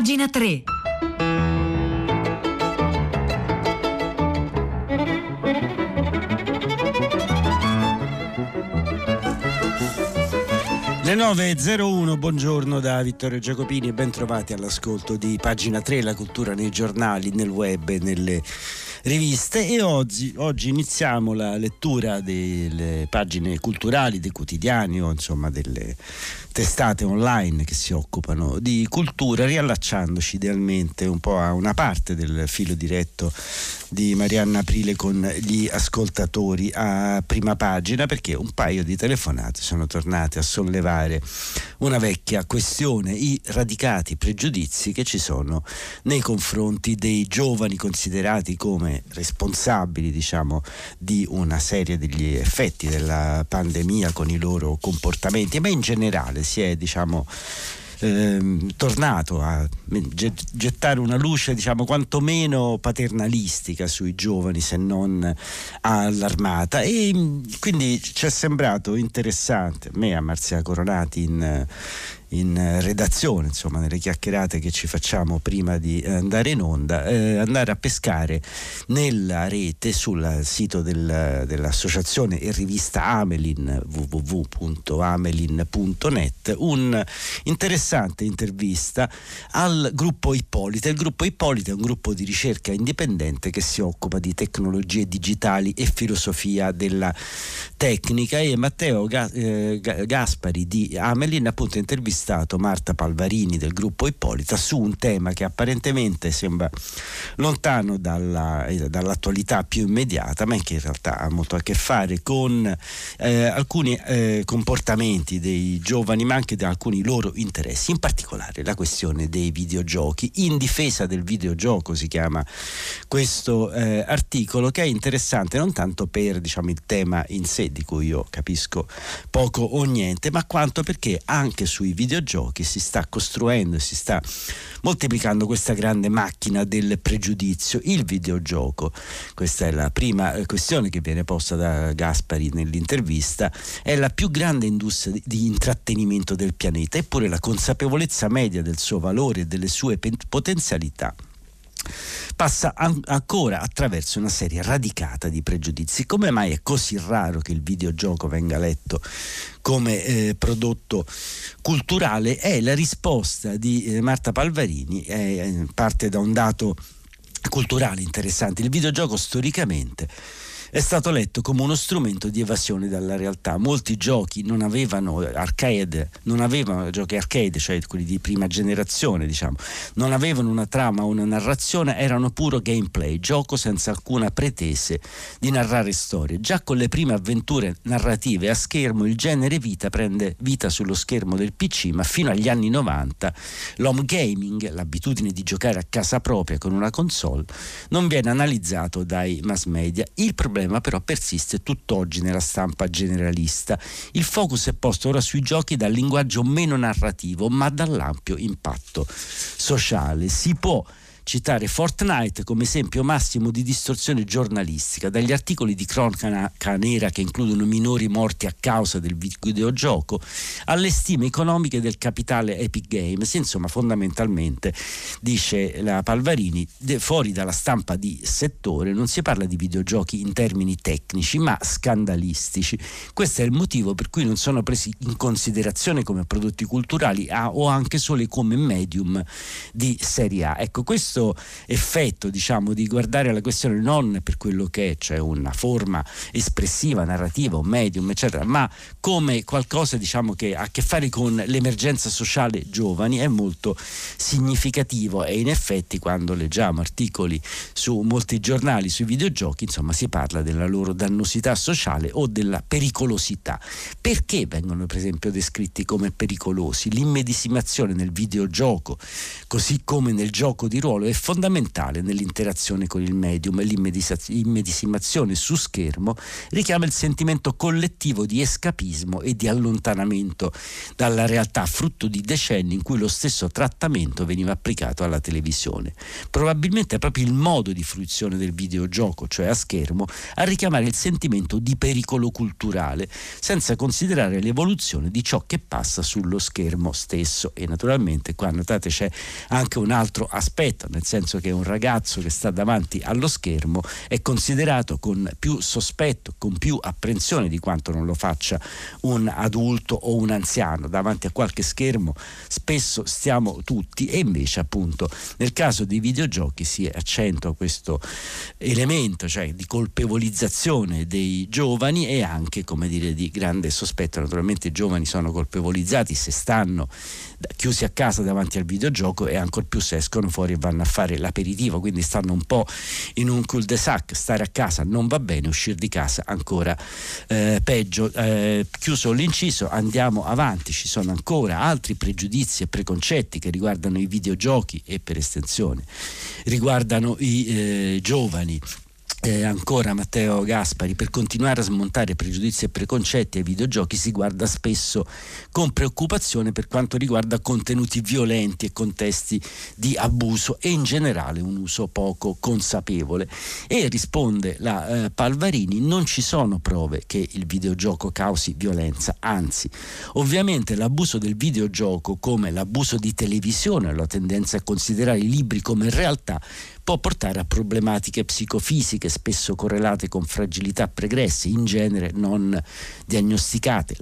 Pagina 3. Le 9.01, buongiorno da Vittorio Giacopini e ben trovati all'ascolto di pagina 3, la cultura nei giornali, nel web e nelle riviste e oggi, oggi, iniziamo la lettura delle pagine culturali, dei quotidiani o insomma delle testate online che si occupano di cultura, riallacciandoci idealmente un po' a una parte del filo diretto di Marianna Aprile con gli ascoltatori a prima pagina perché un paio di telefonate sono tornate a sollevare una vecchia questione, i radicati pregiudizi che ci sono nei confronti dei giovani considerati come responsabili diciamo di una serie degli effetti della pandemia con i loro comportamenti, ma in generale si è diciamo ehm, tornato a gettare una luce diciamo quantomeno paternalistica sui giovani se non allarmata. E quindi ci è sembrato interessante a me a Marzia Coronati in in eh, redazione, insomma, nelle chiacchierate che ci facciamo prima di andare in onda, eh, andare a pescare nella rete sul sito del, dell'associazione e rivista Amelin www.amelin.net un interessante intervista al gruppo Ippolita. Il gruppo Ippolita è un gruppo di ricerca indipendente che si occupa di tecnologie digitali e filosofia della tecnica e Matteo eh, Gaspari di Amelin appunto intervista intervistato Marta Palvarini del gruppo Ippolita su un tema che apparentemente sembra lontano dalla, eh, dall'attualità più immediata, ma che in realtà ha molto a che fare con eh, alcuni eh, comportamenti dei giovani, ma anche di alcuni loro interessi, in particolare la questione dei videogiochi. In difesa del videogioco si chiama questo eh, articolo che è interessante non tanto per diciamo, il tema in sé di cui io capisco poco o niente, ma quanto perché anche sui videogiochi videogiochi si sta costruendo, si sta moltiplicando questa grande macchina del pregiudizio, il videogioco. Questa è la prima eh, questione che viene posta da Gaspari nell'intervista, è la più grande industria di intrattenimento del pianeta, eppure la consapevolezza media del suo valore e delle sue potenzialità passa an- ancora attraverso una serie radicata di pregiudizi. Come mai è così raro che il videogioco venga letto come eh, prodotto culturale? È la risposta di eh, Marta Palvarini, eh, parte da un dato culturale interessante. Il videogioco storicamente è stato letto come uno strumento di evasione dalla realtà. Molti giochi non avevano arcade, non avevano giochi arcade, cioè quelli di prima generazione, diciamo, non avevano una trama o una narrazione, erano puro gameplay, gioco senza alcuna pretese di narrare storie. Già con le prime avventure narrative a schermo il genere vita prende vita sullo schermo del PC, ma fino agli anni 90 l'home gaming, l'abitudine di giocare a casa propria con una console, non viene analizzato dai mass media. Il problema problema però persiste tutt'oggi nella stampa generalista. Il focus è posto ora sui giochi dal linguaggio meno narrativo, ma dall'ampio impatto sociale. Si può citare Fortnite come esempio massimo di distorsione giornalistica, dagli articoli di cronaca nera che includono minori morti a causa del videogioco, alle stime economiche del capitale Epic Games, insomma fondamentalmente, dice la Palvarini, fuori dalla stampa di settore non si parla di videogiochi in termini tecnici, ma scandalistici. Questo è il motivo per cui non sono presi in considerazione come prodotti culturali o anche solo come medium di serie A. Ecco, questo questo effetto diciamo, di guardare la questione non per quello che è, cioè una forma espressiva, narrativa, un medium, eccetera, ma come qualcosa diciamo, che ha a che fare con l'emergenza sociale giovani è molto significativo e in effetti quando leggiamo articoli su molti giornali sui videogiochi, insomma, si parla della loro dannosità sociale o della pericolosità. Perché vengono per esempio descritti come pericolosi? L'immedesimazione nel videogioco, così come nel gioco di ruolo, è fondamentale nell'interazione con il medium e l'immedesimazione su schermo richiama il sentimento collettivo di escapismo e di allontanamento dalla realtà, frutto di decenni in cui lo stesso trattamento veniva applicato alla televisione. Probabilmente è proprio il modo di fruizione del videogioco, cioè a schermo, a richiamare il sentimento di pericolo culturale, senza considerare l'evoluzione di ciò che passa sullo schermo stesso. E naturalmente qua notate c'è anche un altro aspetto, nel senso che un ragazzo che sta davanti allo schermo è considerato con più sospetto, con più apprensione di quanto non lo faccia un adulto o un anziano. Davanti a qualche schermo spesso stiamo tutti e invece appunto nel caso dei videogiochi si accentua questo elemento, cioè di colpevolizzazione dei giovani e anche come dire di grande sospetto. Naturalmente i giovani sono colpevolizzati se stanno chiusi a casa davanti al videogioco e ancor più se escono fuori e vanno a fare l'aperitivo, quindi stanno un po' in un cul-de-sac, stare a casa non va bene, uscire di casa ancora eh, peggio. Eh, chiuso l'inciso, andiamo avanti, ci sono ancora altri pregiudizi e preconcetti che riguardano i videogiochi e per estensione. Riguardano i eh, giovani eh, ancora Matteo Gaspari, per continuare a smontare pregiudizi e preconcetti ai videogiochi si guarda spesso con preoccupazione per quanto riguarda contenuti violenti e contesti di abuso e in generale un uso poco consapevole. E risponde la eh, Palvarini, non ci sono prove che il videogioco causi violenza, anzi ovviamente l'abuso del videogioco come l'abuso di televisione, la tendenza a considerare i libri come realtà può portare a problematiche psicofisiche spesso correlate con fragilità pregresse, in genere non diagnosticate.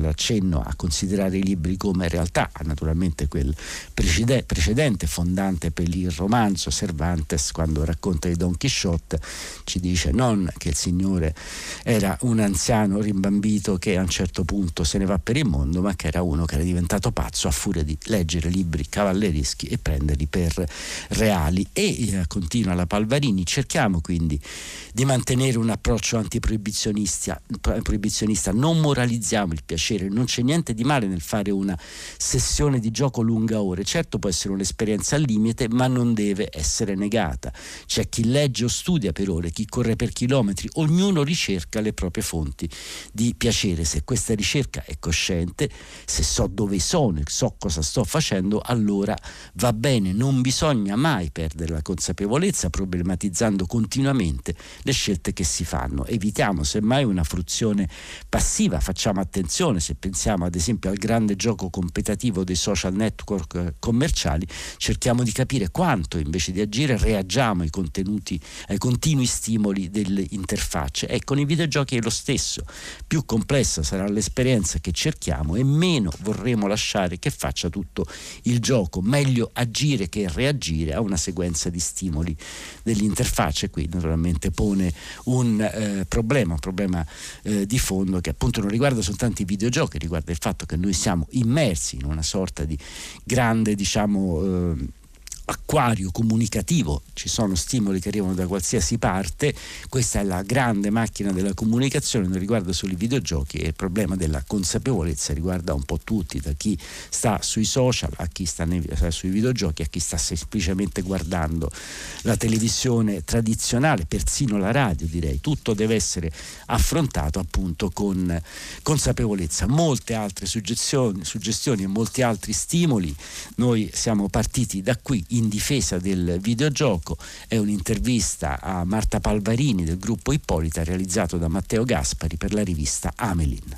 L'accenno a considerare i libri come realtà ha naturalmente quel precedente fondante per il romanzo Cervantes quando racconta di Don Quixote ci dice non che il signore era un anziano rimbambito che a un certo punto se ne va per il mondo ma che era uno che era diventato pazzo a furia di leggere libri cavallereschi e prenderli per reali e eh, continua la Palvarini, cerchiamo quindi di mantenere un approccio antiproibizionista, non moralizziamo il piacere, non c'è niente di male nel fare una sessione di gioco lunga ore, certo può essere un'esperienza al limite, ma non deve essere negata. C'è chi legge o studia per ore, chi corre per chilometri, ognuno ricerca le proprie fonti di piacere. Se questa ricerca è cosciente, se so dove sono, so cosa sto facendo, allora va bene, non bisogna mai perdere la consapevolezza problematizzando continuamente le scelte che si fanno. Evitiamo semmai una fruizione passiva, facciamo attenzione se pensiamo ad esempio al grande gioco competitivo dei social network eh, commerciali, cerchiamo di capire quanto invece di agire reagiamo ai contenuti, ai continui stimoli delle interfacce. E con i videogiochi è lo stesso, più complessa sarà l'esperienza che cerchiamo e meno vorremmo lasciare che faccia tutto il gioco, meglio agire che reagire a una sequenza di stimoli dell'interfaccia. Qui naturalmente pone pone un eh, problema, un problema eh, di fondo che appunto non riguarda soltanto i videogiochi, riguarda il fatto che noi siamo immersi in una sorta di grande, diciamo, eh, acquario comunicativo, ci sono stimoli che arrivano da qualsiasi parte, questa è la grande macchina della comunicazione, non riguarda solo i videogiochi e il problema della consapevolezza riguarda un po' tutti, da chi sta sui social a chi sta nei, sui videogiochi a chi sta semplicemente guardando la televisione tradizionale, persino la radio direi, tutto deve essere affrontato appunto con consapevolezza. Molte altre suggestioni, suggestioni e molti altri stimoli, noi siamo partiti da qui in difesa del videogioco è un'intervista a Marta Palvarini del gruppo Ippolita realizzato da Matteo Gaspari per la rivista Amelin.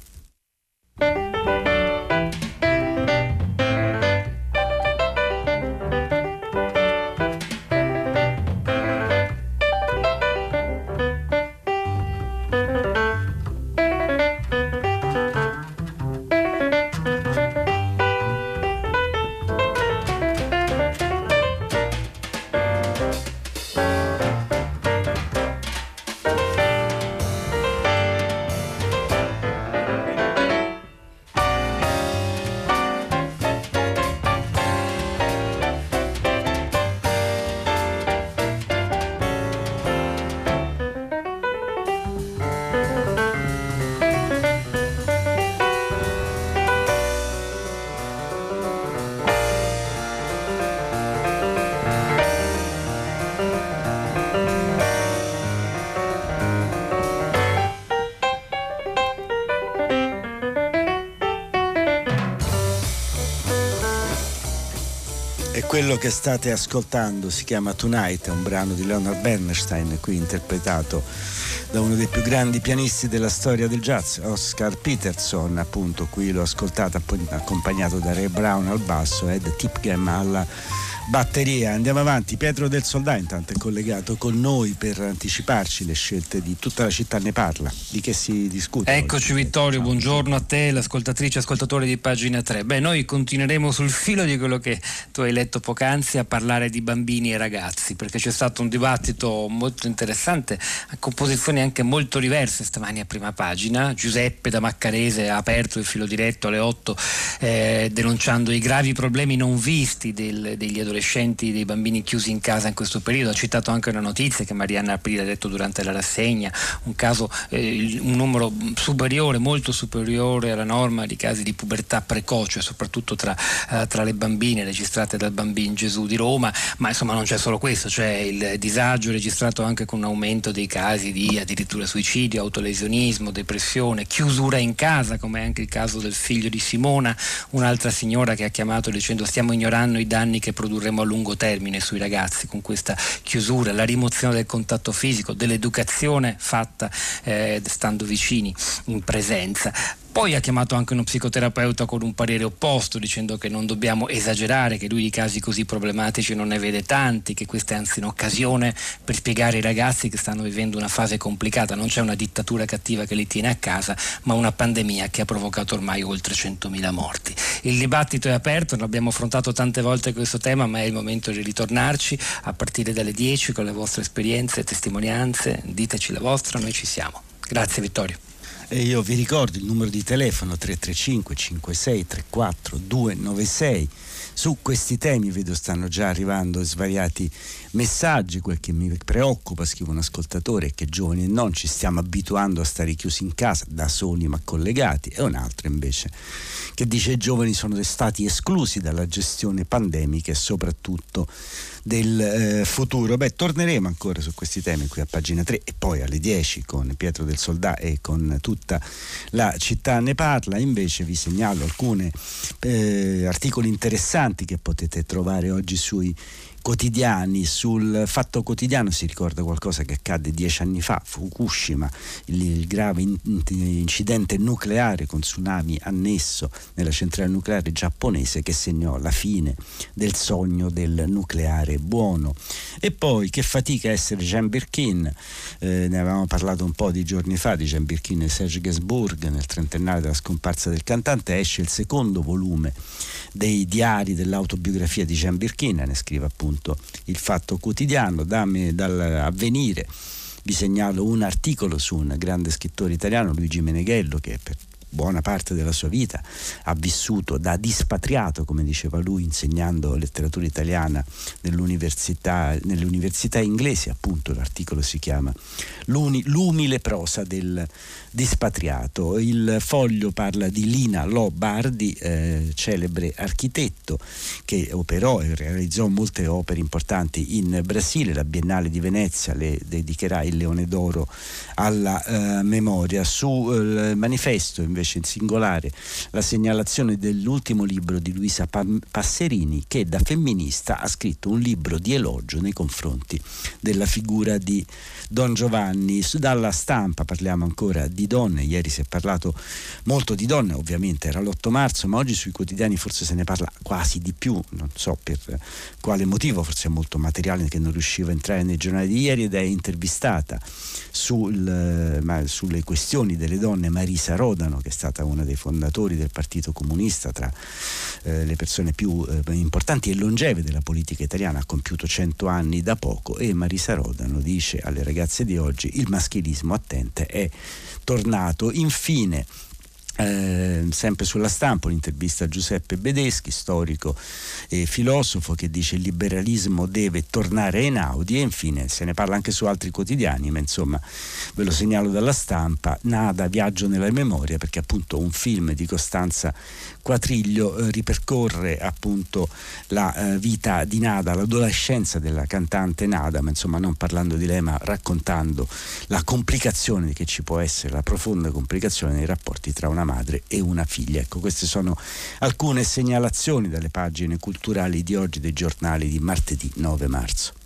Quello che state ascoltando si chiama Tonight, è un brano di Leonard Bernstein, qui interpretato da uno dei più grandi pianisti della storia del jazz, Oscar Peterson, appunto qui l'ho ascoltato accompagnato da Ray Brown al basso Ed Tipgam alla batteria. Andiamo avanti, Pietro del Soldà intanto è collegato con noi per anticiparci le scelte di tutta la città ne parla. Di che si discute? Eccoci oggi? Vittorio, buongiorno a te, l'ascoltatrice e ascoltatore di pagina 3. Beh, noi continueremo sul filo di quello che tu hai letto poc'anzi a parlare di bambini e ragazzi, perché c'è stato un dibattito molto interessante, a composizioni anche molto diverse stamani a prima pagina. Giuseppe da Maccarese ha aperto il filo diretto alle 8 eh, denunciando i gravi problemi non visti del, degli adolescenti adolescenti, dei bambini chiusi in casa in questo periodo. Ha citato anche una notizia che Marianna Aprile ha detto durante la rassegna, un caso, eh, un numero superiore, molto superiore alla norma di casi di pubertà precoce, soprattutto tra, eh, tra le bambine registrate dal bambino Gesù di Roma, ma insomma non c'è solo questo, c'è il disagio registrato anche con un aumento dei casi di addirittura suicidio, autolesionismo, depressione, chiusura in casa, come anche il caso del figlio di Simona, un'altra signora che ha chiamato dicendo stiamo ignorando i danni che produrremo avremo a lungo termine sui ragazzi con questa chiusura, la rimozione del contatto fisico, dell'educazione fatta eh, stando vicini in presenza. Poi ha chiamato anche uno psicoterapeuta con un parere opposto, dicendo che non dobbiamo esagerare, che lui di casi così problematici non ne vede tanti, che questa è anzi un'occasione per spiegare ai ragazzi che stanno vivendo una fase complicata. Non c'è una dittatura cattiva che li tiene a casa, ma una pandemia che ha provocato ormai oltre 100.000 morti. Il dibattito è aperto, l'abbiamo affrontato tante volte questo tema, ma è il momento di ritornarci a partire dalle 10 con le vostre esperienze e testimonianze. Diteci la vostra, noi ci siamo. Grazie Vittorio. E io vi ricordo il numero di telefono 335 56 34 296. Su questi temi vedo stanno già arrivando svariati messaggi, quel che mi preoccupa, scrive un ascoltatore, è che giovani e non ci stiamo abituando a stare chiusi in casa, da soli ma collegati, e un altro invece che dice i giovani sono stati esclusi dalla gestione pandemica e soprattutto del eh, futuro. Beh, torneremo ancora su questi temi qui a pagina 3 e poi alle 10 con Pietro del Soldà e con tutta la città ne parla. Invece vi segnalo alcuni eh, articoli interessanti che potete trovare oggi sui quotidiani, sul Fatto Quotidiano si ricorda qualcosa che accadde dieci anni fa, Fukushima, il, il grave in, incidente nucleare con tsunami annesso nella centrale nucleare giapponese che segnò la fine del sogno del nucleare buono. E poi che fatica essere Jean Birkin, eh, ne avevamo parlato un po' di giorni fa di Jean Birkin e Serge Gainsbourg nel trentennale della scomparsa del cantante, esce il secondo volume dei diari dell'autobiografia di Jean Birkin, ne scrive appunto il Fatto Quotidiano, dall'avvenire vi segnalo un articolo su un grande scrittore italiano, Luigi Meneghello, che per buona parte della sua vita ha vissuto da dispatriato, come diceva lui, insegnando letteratura italiana nell'università, nelle università inglesi, appunto l'articolo si chiama L'umile prosa del dispatriato. Il foglio parla di Lina Lobardi, eh, celebre architetto che operò e realizzò molte opere importanti in Brasile. La Biennale di Venezia le dedicherà il Leone d'Oro alla eh, memoria. Sul manifesto invece in singolare la segnalazione dell'ultimo libro di Luisa Passerini che da femminista ha scritto un libro di elogio nei confronti della figura di Don Giovanni. Dalla stampa parliamo ancora di donne, ieri si è parlato molto di donne, ovviamente era l'8 marzo, ma oggi sui quotidiani forse se ne parla quasi di più, non so per quale motivo, forse è molto materiale che non riusciva a entrare nei giornali di ieri ed è intervistata sul, ma, sulle questioni delle donne Marisa Rodano, che è stata una dei fondatori del Partito Comunista, tra eh, le persone più eh, importanti e longeve della politica italiana, ha compiuto 100 anni da poco e Marisa Rodano dice alle ragazze di oggi il maschilismo attente è tornato. Infine, eh, sempre sulla stampa un'intervista a Giuseppe Bedeschi, storico e filosofo, che dice il liberalismo deve tornare in Audi e infine se ne parla anche su altri quotidiani, ma insomma ve lo segnalo dalla stampa, Nada, Viaggio nella memoria, perché appunto un film di Costanza Quatriglio eh, ripercorre appunto la eh, vita di Nada, l'adolescenza della cantante Nada, ma insomma non parlando di lei, ma raccontando la complicazione che ci può essere, la profonda complicazione nei rapporti tra una madre e una figlia. Ecco, queste sono alcune segnalazioni dalle pagine culturali di oggi dei giornali di martedì 9 marzo.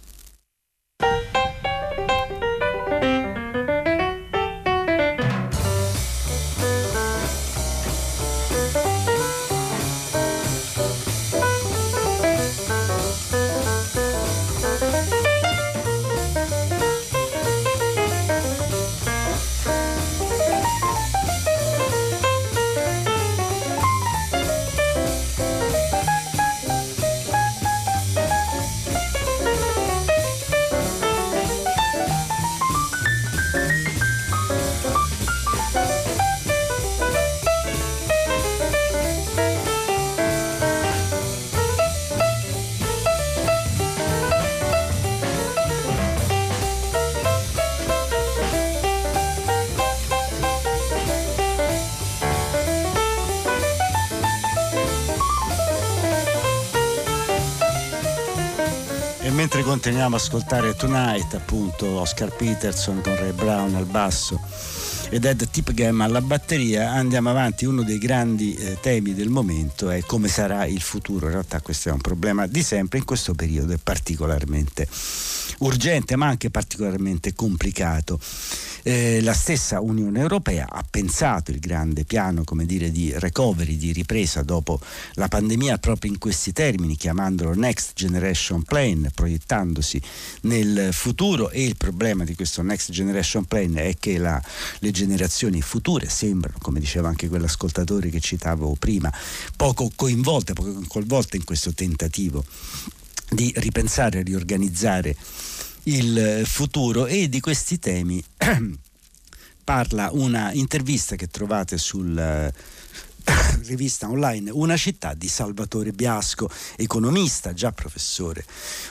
Continuiamo a ascoltare Tonight, appunto Oscar Peterson con Ray Brown al basso ed Ed Tipgam alla batteria, andiamo avanti, uno dei grandi eh, temi del momento è come sarà il futuro, in realtà questo è un problema di sempre, in questo periodo è particolarmente urgente ma anche particolarmente complicato. Eh, la stessa Unione Europea ha pensato il grande piano come dire, di recovery, di ripresa dopo la pandemia proprio in questi termini, chiamandolo Next Generation Plan, proiettandosi nel futuro e il problema di questo Next Generation Plan è che la, le generazioni future sembrano, come diceva anche quell'ascoltatore che citavo prima, poco coinvolte, poco coinvolte in questo tentativo di ripensare riorganizzare il futuro. E di questi temi parla una intervista che trovate sul rivista online Una città di Salvatore Biasco, economista, già professore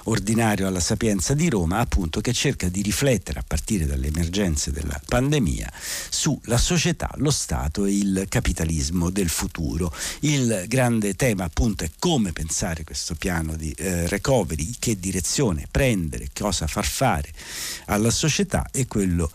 ordinario alla Sapienza di Roma, appunto che cerca di riflettere a partire dalle emergenze della pandemia sulla società, lo Stato e il capitalismo del futuro. Il grande tema appunto è come pensare questo piano di eh, recovery, che direzione prendere, cosa far fare alla società e quello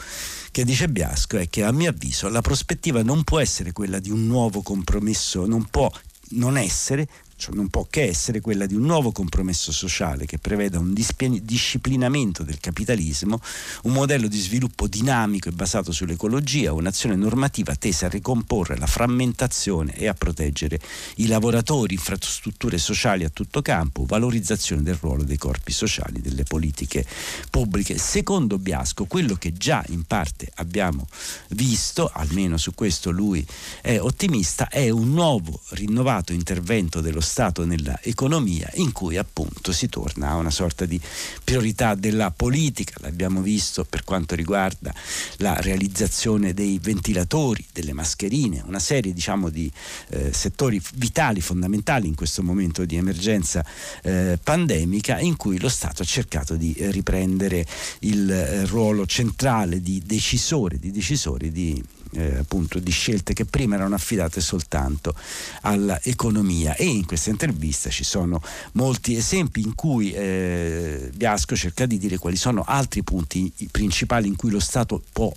che dice Biasco è che a mio avviso la prospettiva non può essere quella di un nuovo compromesso, non può non essere cioè non può che essere quella di un nuovo compromesso sociale che preveda un disciplinamento del capitalismo, un modello di sviluppo dinamico e basato sull'ecologia, un'azione normativa tesa a ricomporre la frammentazione e a proteggere i lavoratori, infrastrutture sociali a tutto campo, valorizzazione del ruolo dei corpi sociali, delle politiche pubbliche. Secondo Biasco, quello che già in parte abbiamo visto, almeno su questo lui è ottimista, è un nuovo rinnovato intervento dello Stato nell'economia in cui appunto si torna a una sorta di priorità della politica, l'abbiamo visto per quanto riguarda la realizzazione dei ventilatori, delle mascherine, una serie diciamo di eh, settori vitali, fondamentali in questo momento di emergenza eh, pandemica in cui lo Stato ha cercato di riprendere il eh, ruolo centrale di decisore, di decisori di eh, appunto di scelte che prima erano affidate soltanto all'economia e in questa intervista ci sono molti esempi in cui eh, Biasco cerca di dire quali sono altri punti principali in cui lo Stato può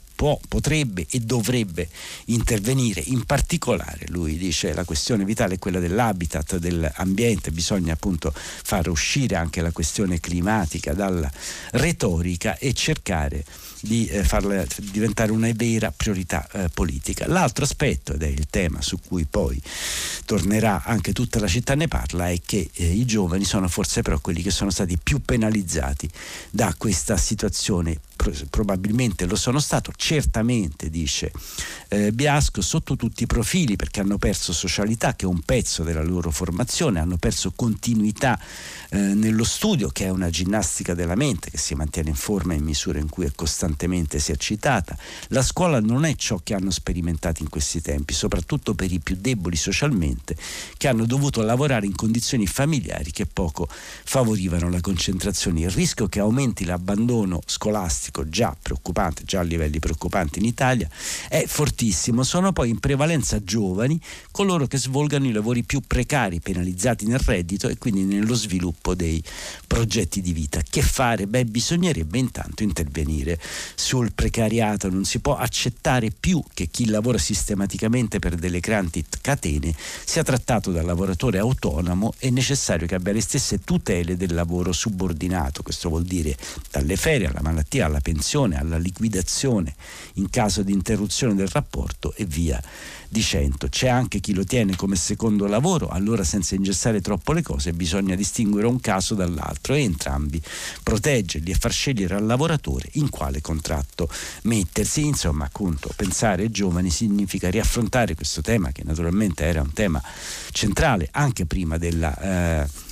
potrebbe e dovrebbe intervenire. In particolare, lui dice, la questione vitale è quella dell'habitat, dell'ambiente, bisogna appunto far uscire anche la questione climatica dalla retorica e cercare di eh, farla diventare una vera priorità eh, politica. L'altro aspetto, ed è il tema su cui poi tornerà anche tutta la città ne parla, è che eh, i giovani sono forse però quelli che sono stati più penalizzati da questa situazione probabilmente lo sono stato, certamente dice eh, Biasco sotto tutti i profili perché hanno perso socialità che è un pezzo della loro formazione, hanno perso continuità eh, nello studio che è una ginnastica della mente che si mantiene in forma in misura in cui è costantemente esercitata. La scuola non è ciò che hanno sperimentato in questi tempi, soprattutto per i più deboli socialmente che hanno dovuto lavorare in condizioni familiari che poco favorivano la concentrazione. Il rischio che aumenti l'abbandono scolastico già preoccupante, già a livelli preoccupante in Italia, è fortissimo. Sono poi in prevalenza giovani coloro che svolgano i lavori più precari, penalizzati nel reddito e quindi nello sviluppo dei progetti di vita. Che fare? Beh, bisognerebbe intanto intervenire sul precariato. Non si può accettare più che chi lavora sistematicamente per delle grandi catene sia trattato da lavoratore autonomo. È necessario che abbia le stesse tutele del lavoro subordinato. Questo vuol dire dalle ferie alla malattia, alla pensione, alla liquidazione in caso di interruzione del rapporto e via dicendo c'è anche chi lo tiene come secondo lavoro, allora senza ingessare troppo le cose bisogna distinguere un caso dall'altro e entrambi proteggerli e far scegliere al lavoratore in quale contratto mettersi. Insomma, appunto, pensare ai giovani significa riaffrontare questo tema che naturalmente era un tema centrale anche prima della... Eh,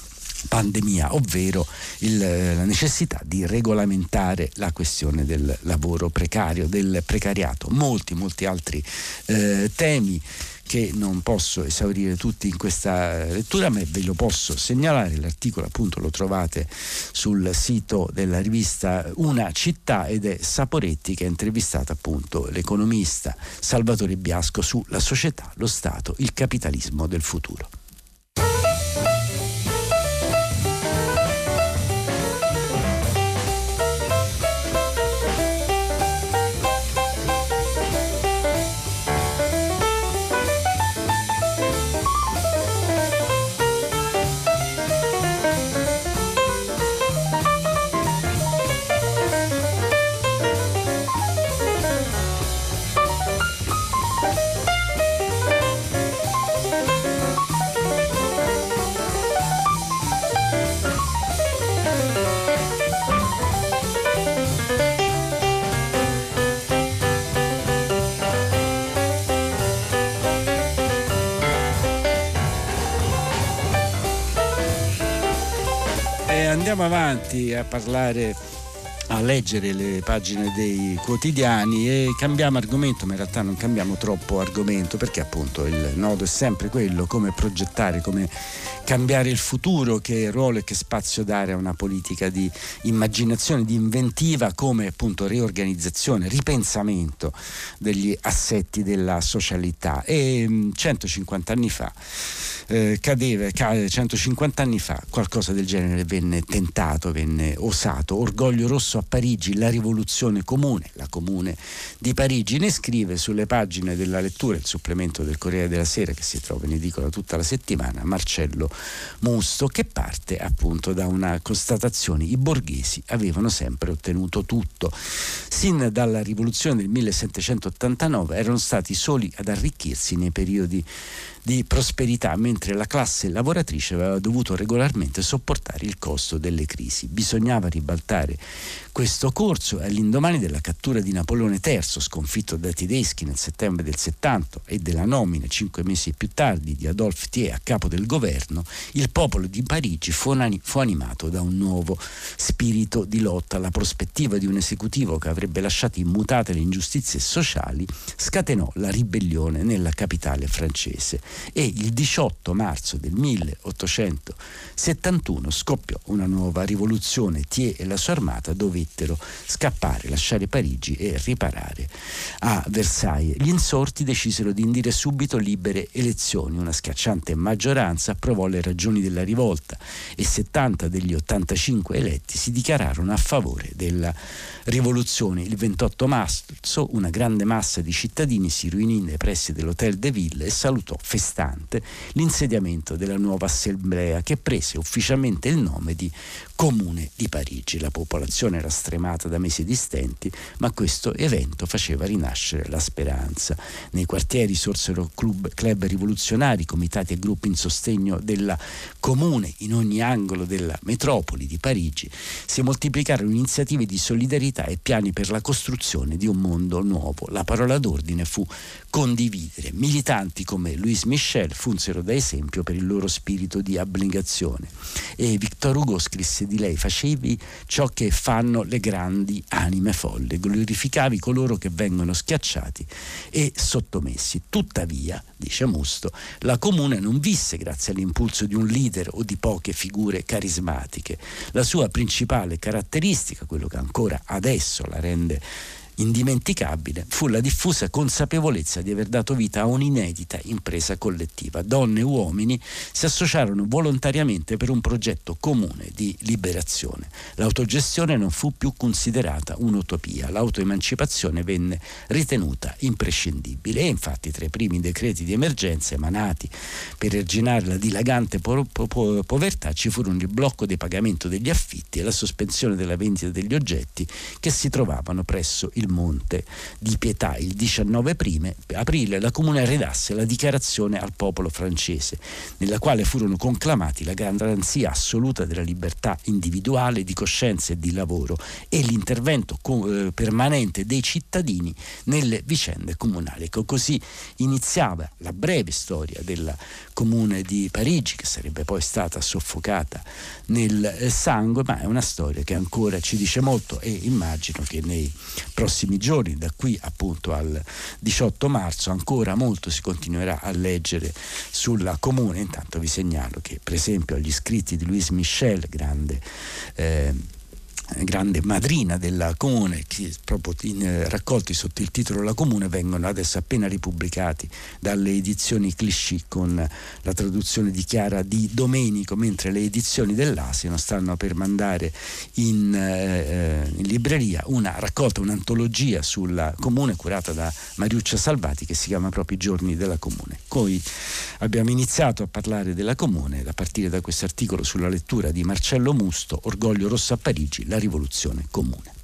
pandemia, ovvero il, la necessità di regolamentare la questione del lavoro precario, del precariato. Molti, molti altri eh, temi che non posso esaurire tutti in questa lettura, ma ve lo posso segnalare. L'articolo appunto lo trovate sul sito della rivista Una città ed è Saporetti che ha intervistato appunto l'economista Salvatore Biasco sulla società, lo Stato, il capitalismo del futuro. Andiamo avanti a parlare a leggere le pagine dei quotidiani e cambiamo argomento, ma in realtà non cambiamo troppo argomento perché appunto il nodo è sempre quello, come progettare, come cambiare il futuro, che ruolo e che spazio dare a una politica di immaginazione, di inventiva, come appunto riorganizzazione, ripensamento degli assetti della socialità. E 150 anni fa eh, cadeva, cade 150 anni fa, qualcosa del genere venne tentato, venne osato. Orgoglio rosso a Parigi, la rivoluzione comune, la comune di Parigi. Ne scrive sulle pagine della lettura, il supplemento del Corriere della Sera che si trova in edicola tutta la settimana, Marcello Musto, che parte appunto da una constatazione. I borghesi avevano sempre ottenuto tutto. Sin dalla rivoluzione del 1789 erano stati soli ad arricchirsi nei periodi di prosperità, mentre la classe lavoratrice aveva dovuto regolarmente sopportare il costo delle crisi. Bisognava ribaltare questo corso all'indomani della cattura di Napoleone III, sconfitto da tedeschi nel settembre del 70 e della nomina cinque mesi più tardi di Adolphe Thiers a capo del governo, il popolo di Parigi fu, animato da un nuovo spirito di lotta. La prospettiva di un esecutivo che avrebbe lasciato immutate le ingiustizie sociali scatenò la ribellione nella capitale francese e il 18 marzo del 1871 scoppiò una nuova rivoluzione. Thiers e la sua armata dovettero scappare, lasciare Parigi e riparare a Versailles. Gli insorti decisero di indire subito libere elezioni. Una schiacciante maggioranza approvò le ragioni della rivolta e 70 degli 85 eletti si dichiararono a favore della rivoluzione. Il 28 marzo una grande massa di cittadini si riunì nei pressi dell'Hotel de Ville e salutò festante l'insediamento della nuova assemblea che prese ufficialmente il nome di Comune di Parigi. La popolazione era stremata da mesi di stenti, ma questo evento faceva rinascere la speranza. Nei quartieri sorsero club, club rivoluzionari, comitati e gruppi in sostegno della comune in ogni angolo della metropoli di Parigi. Si moltiplicarono iniziative di solidarietà e piani per la costruzione di un mondo nuovo. La parola d'ordine fu condividere. Militanti come Louis Michel funsero da esempio per il loro spirito di abnegazione e Victor Hugo scrisse di lei facevi ciò che fanno le grandi anime folle, glorificavi coloro che vengono schiacciati e sottomessi. Tuttavia, dice Musto, la comune non visse grazie all'impulso di un leader o di poche figure carismatiche. La sua principale caratteristica, quello che ancora adesso la rende indimenticabile fu la diffusa consapevolezza di aver dato vita a un'inedita impresa collettiva. Donne e uomini si associarono volontariamente per un progetto comune di liberazione. L'autogestione non fu più considerata un'utopia, l'autoemancipazione venne ritenuta imprescindibile e infatti tra i primi decreti di emergenza emanati per arginare la dilagante po- po- povertà ci furono il blocco dei pagamenti degli affitti e la sospensione della vendita degli oggetti che si trovavano presso il Monte di Pietà. Il 19 prime, aprile la Comune redasse la dichiarazione al popolo francese, nella quale furono conclamati la garanzia assoluta della libertà individuale, di coscienza e di lavoro e l'intervento eh, permanente dei cittadini nelle vicende comunali. Ecco, così iniziava la breve storia della Comune di Parigi, che sarebbe poi stata soffocata nel eh, sangue, ma è una storia che ancora ci dice molto e immagino che nei prossimi giorni, da qui appunto al 18 marzo, ancora molto si continuerà a leggere sulla comune. Intanto vi segnalo che per esempio agli scritti di Louise Michel, grande eh, grande madrina della comune, che proprio in, eh, raccolti sotto il titolo La comune, vengono adesso appena ripubblicati dalle edizioni Clichy con la traduzione di Chiara Di Domenico, mentre le edizioni dell'Asino stanno per mandare in, eh, in libreria una raccolta, un'antologia sulla comune curata da Mariuccia Salvati che si chiama proprio I giorni della comune. Poi abbiamo iniziato a parlare della comune a partire da questo articolo sulla lettura di Marcello Musto, Orgoglio Rosso a Parigi, la rivoluzione comune.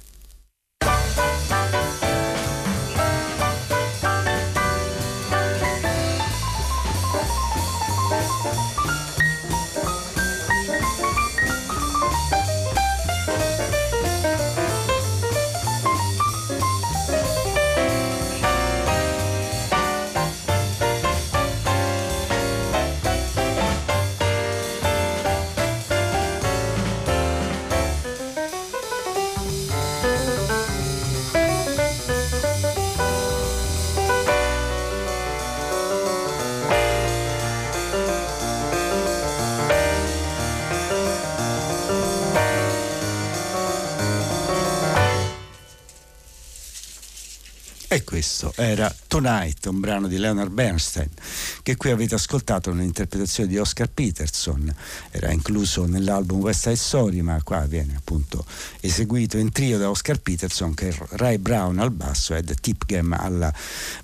Questo era Tonight, un brano di Leonard Bernstein, che qui avete ascoltato nell'interpretazione di Oscar Peterson, era incluso nell'album West Side Story, ma qua viene appunto eseguito in trio da Oscar Peterson, che è Ray Brown al basso ed Tipgam alla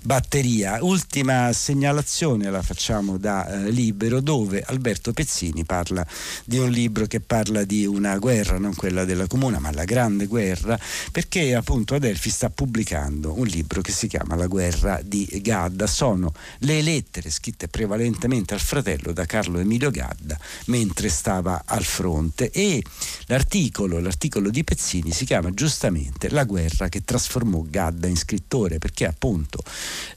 batteria. Ultima segnalazione la facciamo da eh, Libero, dove Alberto Pezzini parla di un libro che parla di una guerra, non quella della comuna, ma la grande guerra, perché appunto Adelphi sta pubblicando un libro che si chiama La guerra di Gadda. Sono le lettere scritte prevalentemente al fratello da Carlo Emilio Gadda mentre stava al fronte e l'articolo, l'articolo di Pezzini si chiama giustamente La guerra che trasformò Gadda in scrittore perché appunto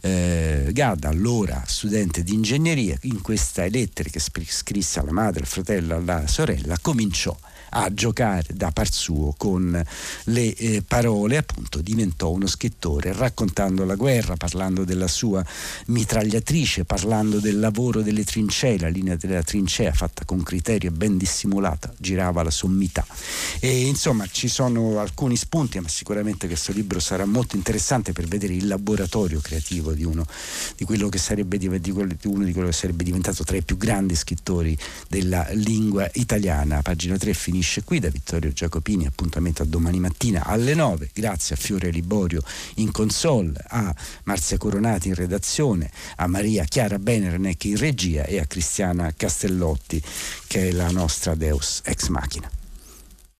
eh, Gadda, allora studente di ingegneria, in queste lettere che scrisse alla madre, al fratello, alla sorella, cominciò a giocare da par suo con le eh, parole, appunto diventò uno scrittore raccontando la guerra, parlando della sua mitragliatrice, parlando del lavoro delle trincee, la linea della trincea fatta con criterio ben dissimulata, girava la sommità. E insomma ci sono alcuni spunti, ma sicuramente questo libro sarà molto interessante per vedere il laboratorio creativo di uno di quello che sarebbe, di uno di quello che sarebbe diventato tra i più grandi scrittori della lingua italiana. Pagina 3 finisce finisce qui da Vittorio Giacopini, appuntamento a domani mattina alle 9, grazie a Fiore Liborio in console, a Marzia Coronati in redazione, a Maria Chiara Benerneck in regia e a Cristiana Castellotti che è la nostra Deus ex machina.